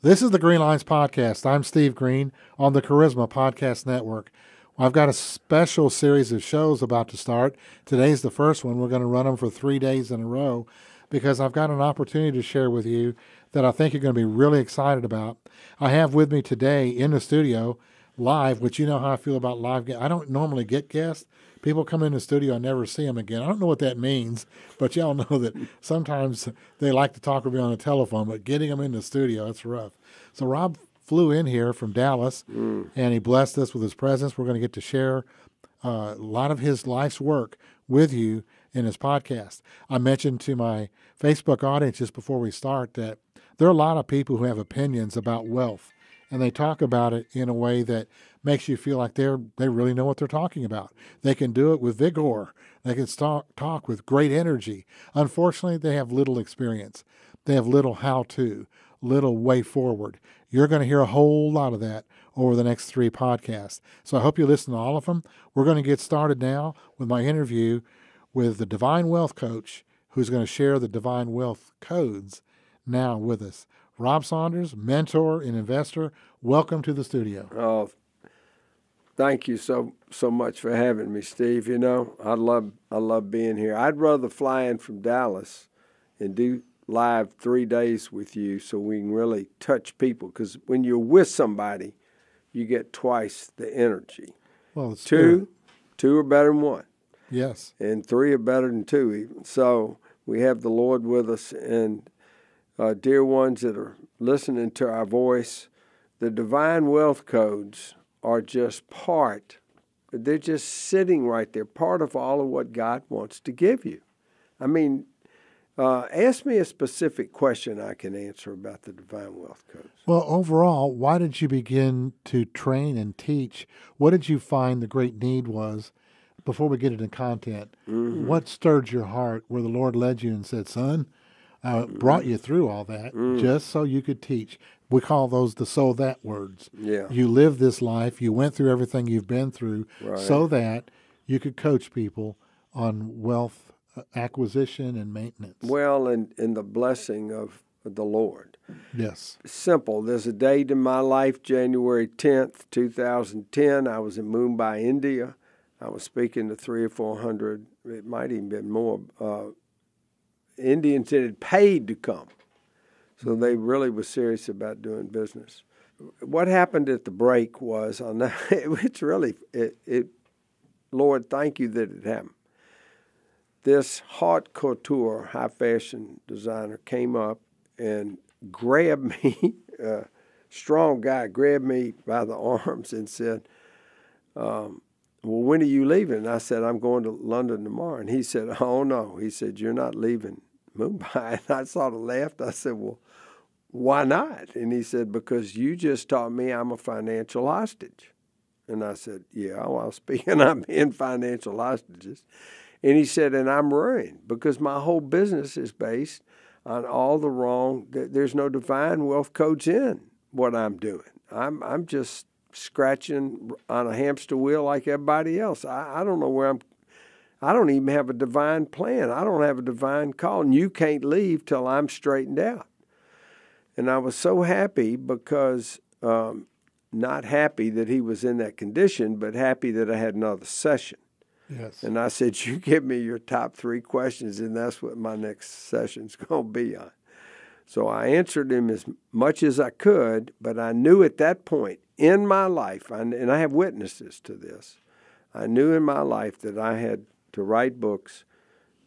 This is the Greenelines Podcast. I'm Steve Greene on the Charisma Podcast Network. I've got a special series of shows about to start. Today's the first one. We're going to run them for three days in a row because I've got an opportunity to share with you that I think you're going to be really excited about. I have with me today in the studio live, which you know how I feel about live. I don't normally get guests. People come in the studio, I never see them again. I don't know what that means, but y'all know that sometimes they like to talk with me on the telephone, but getting them in the studio, that's rough. So Rob flew in here from Dallas, mm. and he blessed us with his presence. We're going to get to share uh, a lot of his life's work with you in his podcast. I mentioned to my Facebook audience just before we start that there are a lot of people who have opinions about wealth, and they talk about it in a way that makes you feel like they're they really know what they're talking about. They can do it with vigor. They can talk talk with great energy. Unfortunately, they have little experience. They have little how to, little way forward. You're going to hear a whole lot of that over the next three podcasts. So I hope you listen to all of them. We're going to get started now with my interview with the Divine Wealth Coach who's going to share the Divine Wealth codes now with us. Rob Saunders, mentor and investor, welcome to the studio. Oh, thank you so so much for having me, Steve. You know, I love I love being here. I'd rather fly in from Dallas and do live three days with you so we can really touch people. Because when you're with somebody, you get twice the energy. Well, two, two are better than one. Yes, and three are better than two even. So we have the Lord with us, and uh, dear ones that are listening to our voice, the divine wealth codes are just part. They're just sitting right there, part of all of what God wants to give you. I mean, uh, ask me a specific question I can answer about the Divine Wealth Codes. Well, overall, why did you begin to train and teach? What did you find the great need was? Before we get into content, mm-hmm. what stirred your heart where the Lord led you and said, Son, I mm-hmm. brought you through all that mm-hmm. just so you could teach. We call those the so that words. Yeah. You live this life, you went through everything you've been through right. so that you could coach people on wealth acquisition and maintenance. Well, and, and the blessing of the Lord. Yes. Simple. There's a date in my life, January 10th, 2010. I was in Mumbai, India. I was speaking to three or four hundred, it might even been more, uh, Indians that had paid to come. So they really were serious about doing business. What happened at the break was, on that, it's really, it, it, Lord, thank you that it happened this haute couture high fashion designer came up and grabbed me, a strong guy grabbed me by the arms and said, um, well, when are you leaving? And I said, I'm going to London tomorrow. And he said, Oh, no. He said, You're not leaving Mumbai. And I sort of laughed. I said, Well, why not? And he said, Because you just taught me I'm a financial hostage. And I said, Yeah, well, speaking of being financial hostages, and he said, and I'm ruined because my whole business is based on all the wrong, there's no divine wealth codes in what I'm doing. I'm, I'm just scratching on a hamster wheel like everybody else. I, I don't know where I'm, I don't even have a divine plan. I don't have a divine call. And you can't leave till I'm straightened out. And I was so happy because, um, not happy that he was in that condition, but happy that I had another session. Yes. And I said, You give me your top three questions, and that's what my next session's going to be on. So I answered him as much as I could, but I knew at that point in my life, and I have witnesses to this, I knew in my life that I had to write books,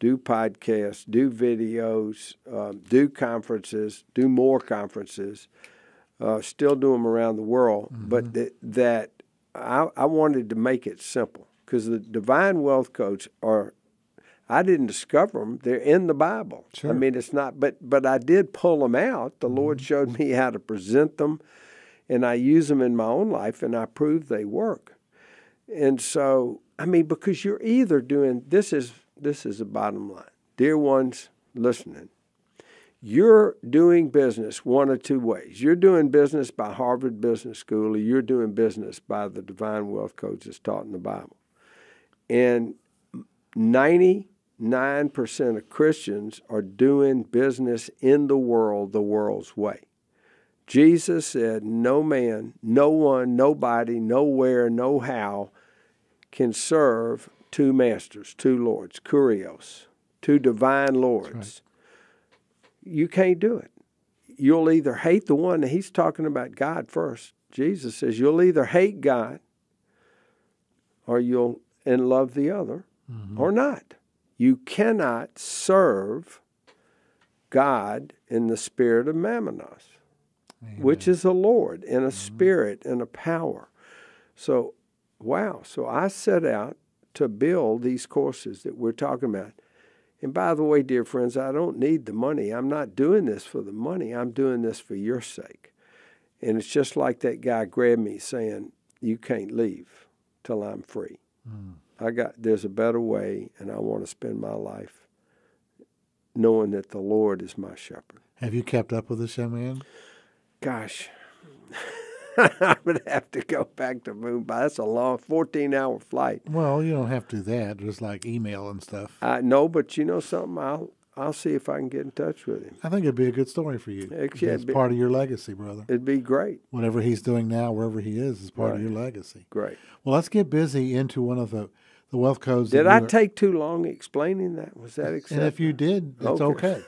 do podcasts, do videos, uh, do conferences, do more conferences, uh, still do them around the world, mm-hmm. but th- that I, I wanted to make it simple because the divine wealth codes are I didn't discover them; they're in the Bible. Sure. I mean, it's not, but but I did pull them out. The mm-hmm. Lord showed me how to present them, and I use them in my own life, and I prove they work. And so, I mean, because you're either doing this is this is the bottom line, dear ones listening. You're doing business one of two ways. You're doing business by Harvard Business School, or you're doing business by the divine wealth codes that's taught in the Bible. And 99% of Christians are doing business in the world the world's way. Jesus said, No man, no one, nobody, nowhere, no how can serve two masters, two lords, kurios, two divine lords. Right. You can't do it. You'll either hate the one, and he's talking about God first. Jesus says, You'll either hate God or you'll and love the other mm-hmm. or not. You cannot serve God in the spirit of Mammonos, which is a Lord in a mm-hmm. spirit and a power. So, wow. So I set out to build these courses that we're talking about. And by the way, dear friends, I don't need the money. I'm not doing this for the money. I'm doing this for your sake. And it's just like that guy grabbed me saying, You can't leave till I'm free. Mm. I got there's a better way and I want to spend my life knowing that the Lord is my shepherd. Have you kept up with this young man? Gosh. I would have to go back to Mumbai. That's a long 14 hour flight. Well, you don't have to do that. Just like email and stuff. I know, but you know something? I'll I'll see if I can get in touch with him. I think it'd be a good story for you. It's, yeah, be, part of your legacy, brother. It'd be great. Whatever he's doing now, wherever he is, is part right. of your legacy. Great. Well, let's get busy into one of the, the wealth codes. Did I take too long explaining that? Was that acceptable? And if you did, it's okay.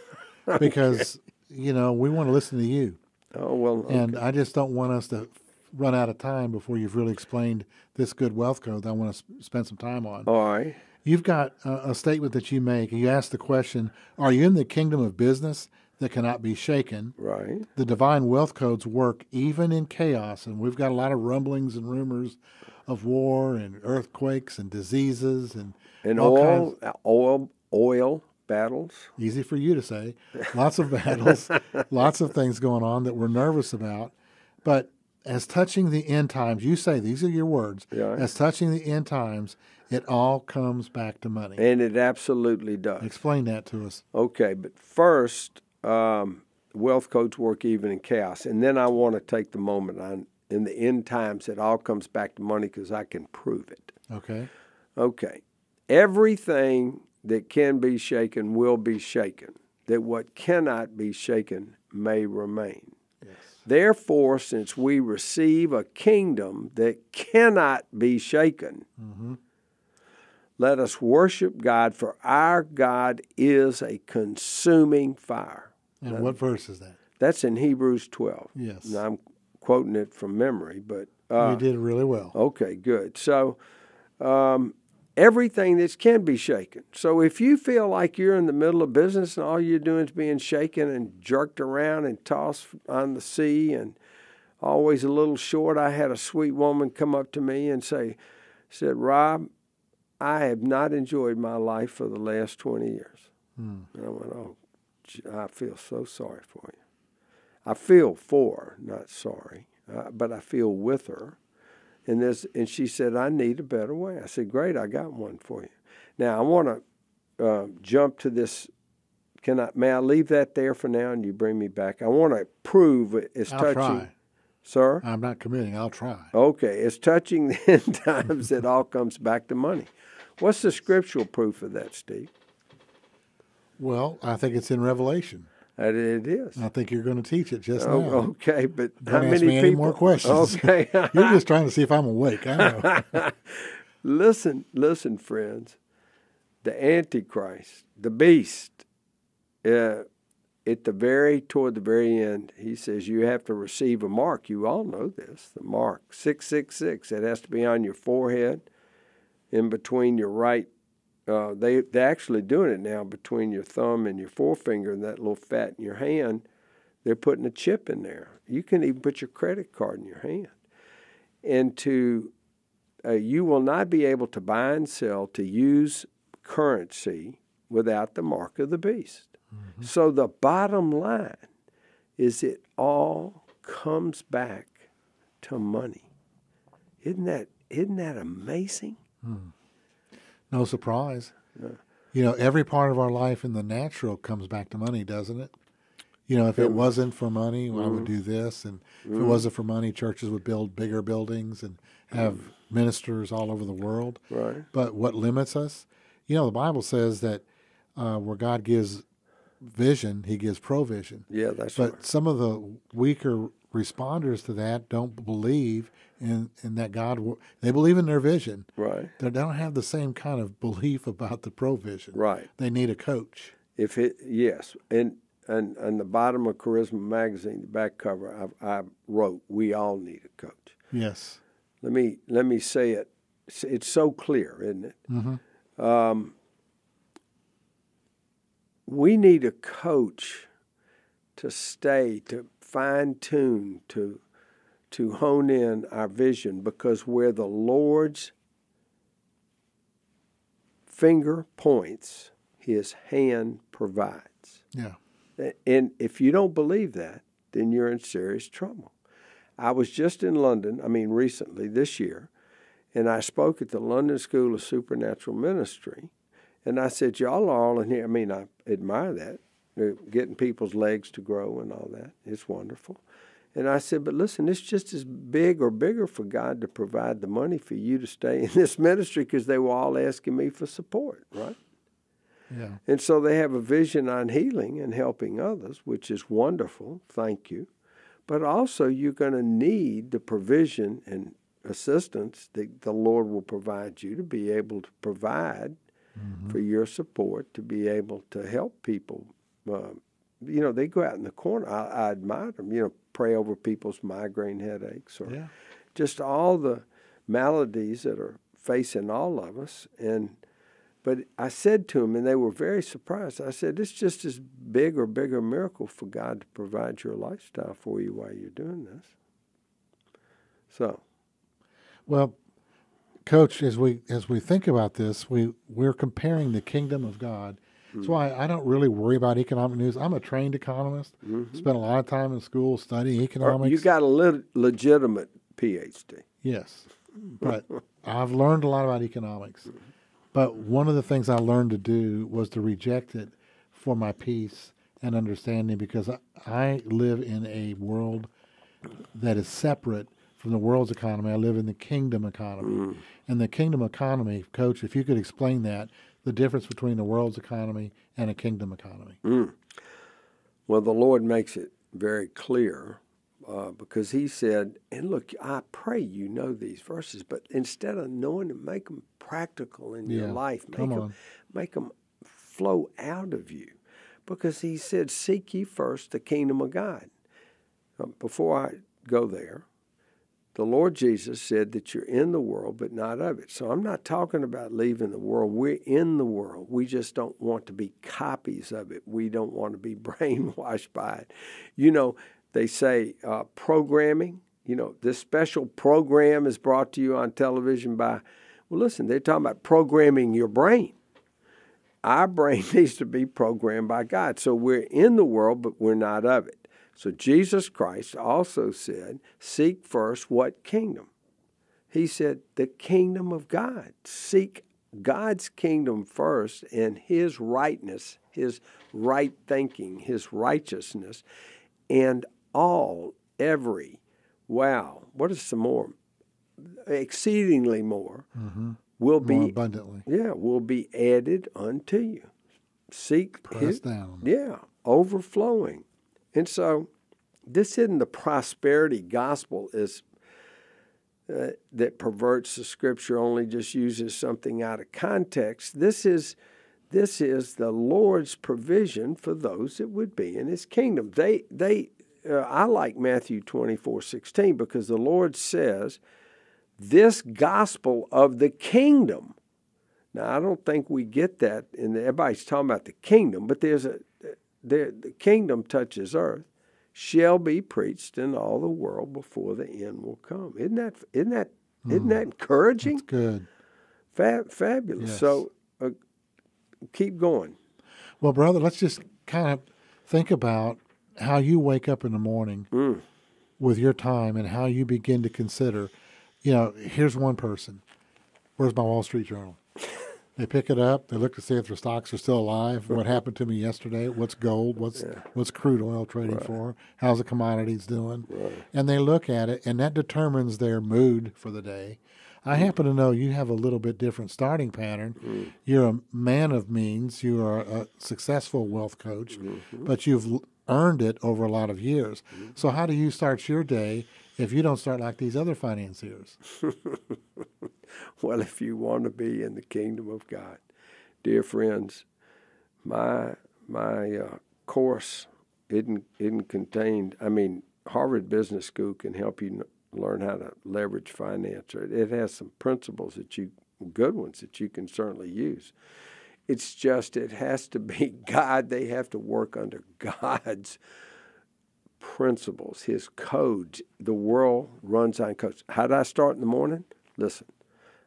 okay. because, you know, we want to listen to you. Oh, well. Okay. And I just don't want us to run out of time before you've really explained this good wealth code that I want to sp- spend some time on. Oh, all right. You've got a, a statement that you make, and you ask the question Are you in the kingdom of business that cannot be shaken? Right. The divine wealth codes work even in chaos, and we've got a lot of rumblings and rumors of war and earthquakes and diseases and and oil, kinds. Oil, oil battles. Easy for you to say. Lots of battles, lots of things going on that we're nervous about. But as touching the end times, you say these are your words. Yeah. As touching the end times, it all comes back to money. And it absolutely does. Explain that to us. Okay, but first, um, wealth codes work even in chaos. And then I want to take the moment on in the end times, it all comes back to money because I can prove it. Okay. Okay. Everything that can be shaken will be shaken, that what cannot be shaken may remain. Yes. Therefore, since we receive a kingdom that cannot be shaken, mm-hmm. Let us worship God, for our God is a consuming fire. And what verse is that? That's in Hebrews 12. Yes. Now, I'm quoting it from memory, but. Uh, you did really well. Okay, good. So, um, everything that can be shaken. So, if you feel like you're in the middle of business and all you're doing is being shaken and jerked around and tossed on the sea and always a little short, I had a sweet woman come up to me and say, said, Rob, I have not enjoyed my life for the last 20 years. Hmm. And I went, oh, I feel so sorry for you. I feel for, not sorry, uh, but I feel with her. And this, and she said, I need a better way. I said, great, I got one for you. Now I want to uh, jump to this. Can I? May I leave that there for now, and you bring me back? I want to prove it's I'll touching. Try. Sir, I'm not committing. I'll try. Okay, it's touching the end times. it all comes back to money. What's the scriptural proof of that, Steve? Well, I think it's in Revelation. It is. I think you're going to teach it just oh, now. Okay, but Don't how ask many me people? any more questions. Okay, you're just trying to see if I'm awake. I know. listen, listen, friends. The Antichrist, the beast, uh, at the very toward the very end, he says you have to receive a mark. You all know this, the mark six six six. It has to be on your forehead in between your right. Uh, they they're actually doing it now between your thumb and your forefinger and that little fat in your hand. They're putting a chip in there. You can even put your credit card in your hand. And to uh, you will not be able to buy and sell to use currency without the mark of the beast. Mm-hmm. So the bottom line is it all comes back to money. Isn't that isn't that amazing? Hmm. No surprise. You know, every part of our life in the natural comes back to money, doesn't it? You know, if it wasn't for money, mm-hmm. I would mm-hmm. do this, and if mm-hmm. it wasn't for money, churches would build bigger buildings and have mm-hmm. ministers all over the world. Right. But what limits us? You know, the Bible says that uh, where God gives vision, He gives provision. Yeah, that's right. but right. some of the weaker responders to that don't believe in, in that God. will- They believe in their vision. Right. They don't have the same kind of belief about the provision. Right. They need a coach. If it yes, and and and the bottom of Charisma magazine, the back cover, I, I wrote, "We all need a coach." Yes. Let me let me say it. It's, it's so clear, isn't it? Mm-hmm. Um, we need a coach to stay, to fine tune, to to hone in our vision, because where the Lord's finger points, His hand provides. Yeah. And if you don't believe that, then you're in serious trouble. I was just in London, I mean, recently, this year, and I spoke at the London School of Supernatural Ministry. And I said, Y'all are all in here. I mean, I admire that. They're getting people's legs to grow and all that. It's wonderful. And I said, But listen, it's just as big or bigger for God to provide the money for you to stay in this ministry because they were all asking me for support, right? Yeah. And so they have a vision on healing and helping others, which is wonderful. Thank you. But also, you're going to need the provision and assistance that the Lord will provide you to be able to provide mm-hmm. for your support, to be able to help people. Uh, you know, they go out in the corner. I, I admire them, you know, pray over people's migraine headaches or Yeah. just all the maladies that are facing all of us. And but I said to them, and they were very surprised. I said, "It's just as big or bigger miracle for God to provide your lifestyle for you while you're doing this." So, Well, Coach, as we as we think about this, we we're comparing the kingdom of God. That's why I don't really worry about economic news. I'm a trained economist. Mm-hmm. Spent a lot of time in school studying economics. you got a le- legitimate PhD. Yes, but I've learned a lot about economics. Mm-hmm. But one of the things I learned to do was to reject it for my peace and understanding because I, I live in a world that is separate from the world's economy. I live in the kingdom economy. Mm. And the kingdom economy, coach, if you could explain that, the difference between the world's economy and a kingdom economy. Well, the Lord makes it very clear uh, because He said, and look, I pray you know these verses, but instead of knowing them, make them practical in your life. Make come them, on. make them flow out of you. Because He said, Seek ye first the kingdom of God. Uh, before I go there, the Lord Jesus said that you're in the world, but not of it. So I'm not talking about leaving the world. We're in the world. We just don't want to be copies of it. We don't want to be brainwashed by it. You know, they say uh, programming, you know, this special program is brought to you on television by, well, listen, they're talking about programming your brain. Our brain needs to be programmed by God. So we're in the world, but we're not of it. So Jesus Christ also said, Seek first what kingdom? He said, The kingdom of God. Seek God's kingdom first and His rightness, His right thinking, His righteousness, and all, every, wow, what is some more? Exceedingly more mm-hmm. will be abundantly. yeah, will be added unto you. Seek Pressed his, down. yeah, overflowing. And so this isn't the prosperity gospel is uh, that perverts the scripture only just uses something out of context. This is this is the Lord's provision for those that would be in his kingdom. They they uh, I like Matthew 24:16 because the Lord says this gospel of the kingdom now, I don't think we get that, and everybody's talking about the kingdom, but there's a there, the kingdom touches earth, shall be preached in all the world before the end will come. Isn't that isn't that not that encouraging? That's good. Fa- fabulous. Yes. So uh, keep going. Well, brother, let's just kind of think about how you wake up in the morning Mm. with your time and how you begin to consider, you know, here's one person. Where's my Wall Street Journal? They pick it up. They look to see if their stocks are still alive. What happened to me yesterday? What's gold? What's what's crude oil trading for? How's the commodities doing? And they look at it, and that determines their mood for the day. I mm. happen to know you have a little bit different starting pattern. Mm. You're a man of means. You are a successful wealth coach, mm-hmm. but you've earned it over a lot of years. Mm-hmm. So how do you start your day if you don't start like these other financiers? well, if you want to be in the kingdom of God, dear friends, my my uh, course isn't isn't contained. I mean, Harvard Business School can help you learn how to leverage finance. It has some principles that you good ones that you can certainly use. It's just it has to be God. They have to work under God's principles, His codes. The world runs on codes. How did I start in the morning? Listen,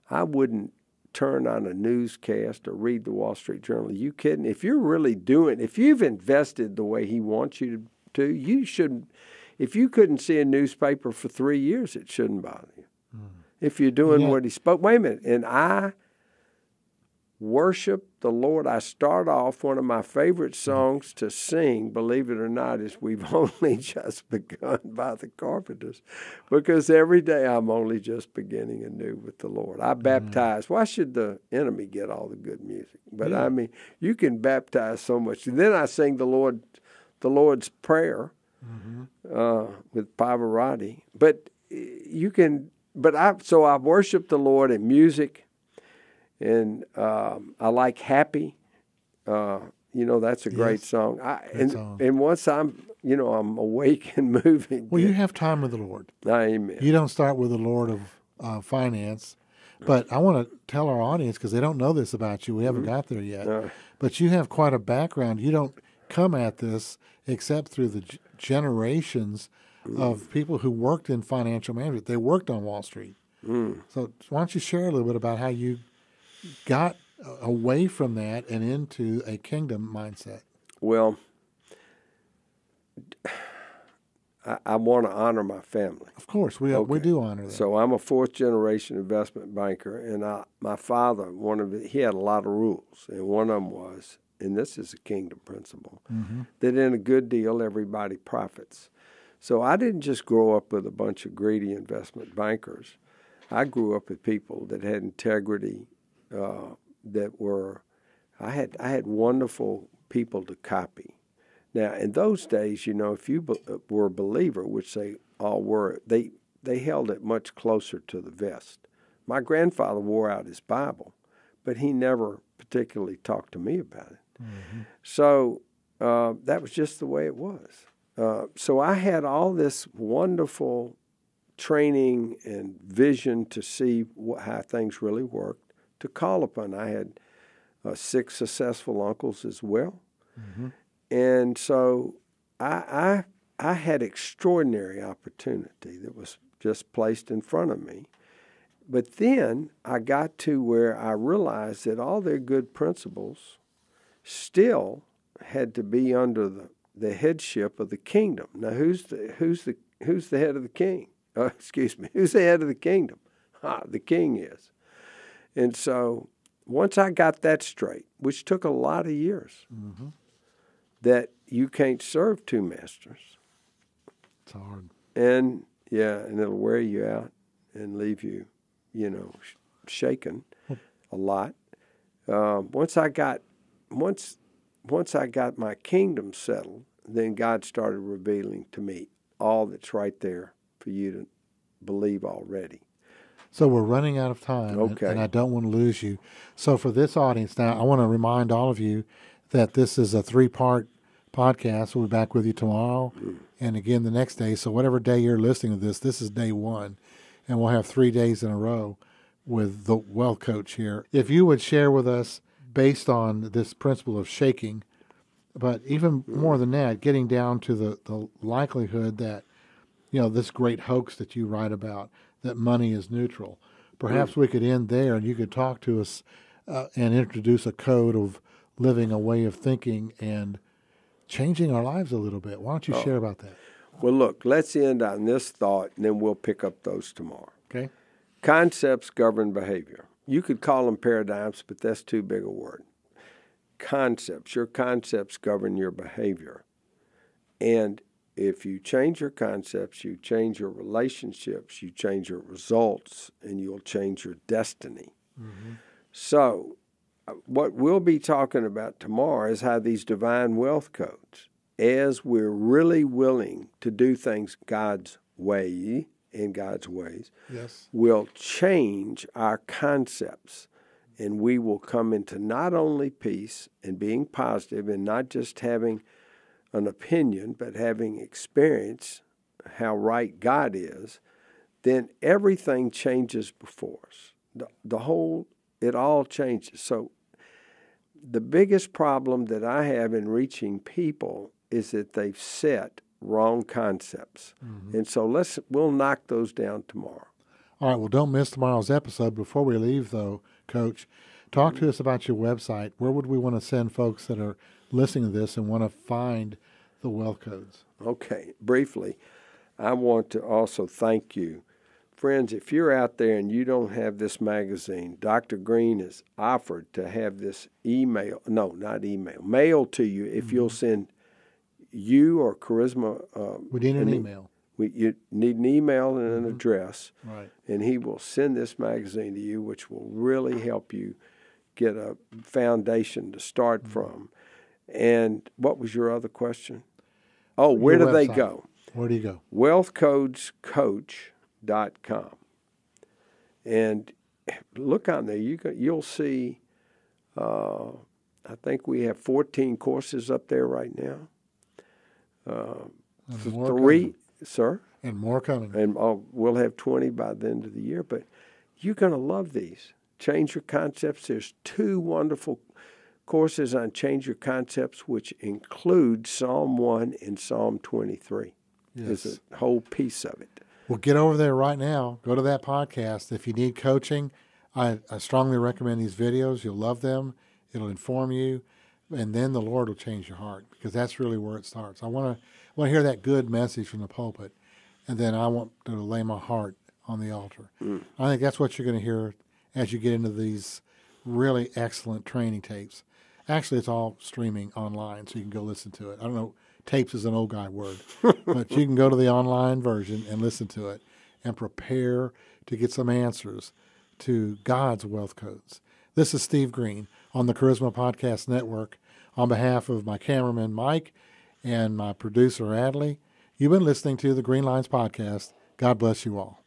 I wouldn't turn on a newscast or read the Wall Street Journal. Are you kidding? If you're really doing, if you've invested the way He wants you to, you shouldn't. If you couldn't see a newspaper for three years, it shouldn't bother you. Mm. If you're doing yeah. what He spoke, wait a minute, and I worship the Lord. I start off one of my favorite songs to sing, believe it or not, is We've Only Just Begun by the Carpenters. Because every day I'm only just beginning anew with the Lord. I mm-hmm. baptize. Mm-hmm. Why should the enemy get all the good music? But yeah. I mean, you can baptize so much. And then I sing the Lord the Lord's Prayer mm-hmm. uh, with Pavarotti. But you can but I so I worship the Lord in music and um, I like Happy. Uh, you know, that's a great yes, song. I, and, song. and once I'm, you know, I'm awake and moving. Well, you have time with the Lord. Amen. You don't start with the Lord of uh, finance. But I want to tell our audience because they don't know this about you. We haven't mm-hmm. got there yet. Uh, but you have quite a background. You don't come at this except through the g- generations mm. of people who worked in financial management. They worked on Wall Street. Mm. So why don't you share a little bit about how you got away from that and into a kingdom mindset? Well, I, I want to honor my family. Of course, we okay. we do honor them. So I'm a fourth generation investment banker, and I, my father, one of the, he had a lot of rules, and one of them was, and this is a kingdom principle, mm-hmm. that in a good deal everybody profits. So I didn't just grow up with a bunch of greedy investment bankers. I grew up with people that had integrity uh, that were I had I had wonderful people to copy. Now, in those days, you know, if you be, uh, were a believer, which they all were, they they held it much closer to the vest. My grandfather wore out his Bible, but he never particularly talked to me about it. Mm-hmm. So uh, that was just the way it was. Uh, so I had all this wonderful training and vision to see what, how things really worked to call upon. I had uh, six successful uncles as well, mm-hmm. and so I, I I had extraordinary opportunity that was just placed in front of me. But then I got to where I realized that all their good principles still had to be under the, the headship of the kingdom. Now, who's the who's the who's the head of the king? Oh, excuse me, who's the head of the kingdom? Ah, the king is. And so once I got that straight, which took a lot of years, mm-hmm. that you can't serve two masters. It's hard. And yeah, and it'll wear you out and leave you, you know, sh- shaken a lot. Um, once I got, once, once I got my kingdom settled, then God started revealing to me all that's right there for you to believe already. So we're running out of time, okay. and, and I don't want to lose you. So for this audience now, I want to remind all of you that this is a three-part podcast. We'll be back with you tomorrow, mm. and again the next day. So whatever day you're listening to this, this is day one, and we'll have three days in a row with the wealth coach here. If you would share with us, based on this principle of shaking, but even more than that, getting down to the, the likelihood that you know this great hoax that you write about that money is neutral. Perhaps mm. we could end there and you could talk to us uh, and introduce a code of living a way of thinking and changing our lives a little bit. Why don't you oh. share about that? Well, look, let's end on this thought and then we'll pick up those tomorrow. Okay. Concepts govern behavior. You could call them paradigms, but that's too big a word. Concepts, your concepts govern your behavior. And if you change your concepts, you change your relationships, you change your results, and you'll change your destiny. Mm-hmm. So, uh, what we'll be talking about tomorrow is how these divine wealth codes as we're really willing to do things God's way in God's ways, Yes. will change our concepts and we will come into not only peace and being positive and not just having an opinion but having experience how right God is, then everything changes before us. The, the whole, it all changes. So the biggest problem that I have in reaching people is that they've set wrong concepts. Mm-hmm. And so let's we'll knock those down tomorrow. All right. Well, don't miss tomorrow's episode. Before we leave, though, Coach, talk to mm-hmm. us about your website. Where would we want to send folks that are listening to this and want to find the wealth codes? Okay, briefly, I want to also thank you. Friends, if you're out there and you don't have this magazine, Dr. Greene has offered to have this email, no, not email, mail to you if you'll send you or Charisma. Uh, We need an an email. we, you need an email and an address, Right. and he will send this magazine to you, which will really help you get a foundation to start Mm-hmm. from. And what was your other question? Oh, where Your do they go? Where do you go? wealthcodescoach.com. And look on there. You can, you'll see, uh, I think we have 14 courses up there right now. More Three, coming. sir? And more coming. And uh, we'll have 20 by the end of the year. But you're going to love these. Change Your Concepts. There's two wonderful courses on Change Your Concepts, which include Psalm 1 and Psalm 23. Yes. There's a whole piece of it. Well, get over there right now. Go to that podcast. If you need coaching, I, I strongly recommend these videos. You'll love them. It'll inform you, and then the Lord will change your heart because that's really where it starts. I want to want to hear that good message from the pulpit, and then I want to lay my heart on the altar. Mm. I think that's what you're going to hear as you get into these really excellent training tapes. Actually, it's all streaming online, so you can go listen to it. I don't know, tapes is an old guy word, but you can go to the online version and listen to it and prepare to get some answers to God's wealth codes. This is Steve Greene on the Charisma Podcast Network. On behalf of my cameraman Mike and my producer Adley, you've been listening to the Greenelines Podcast. God bless you all.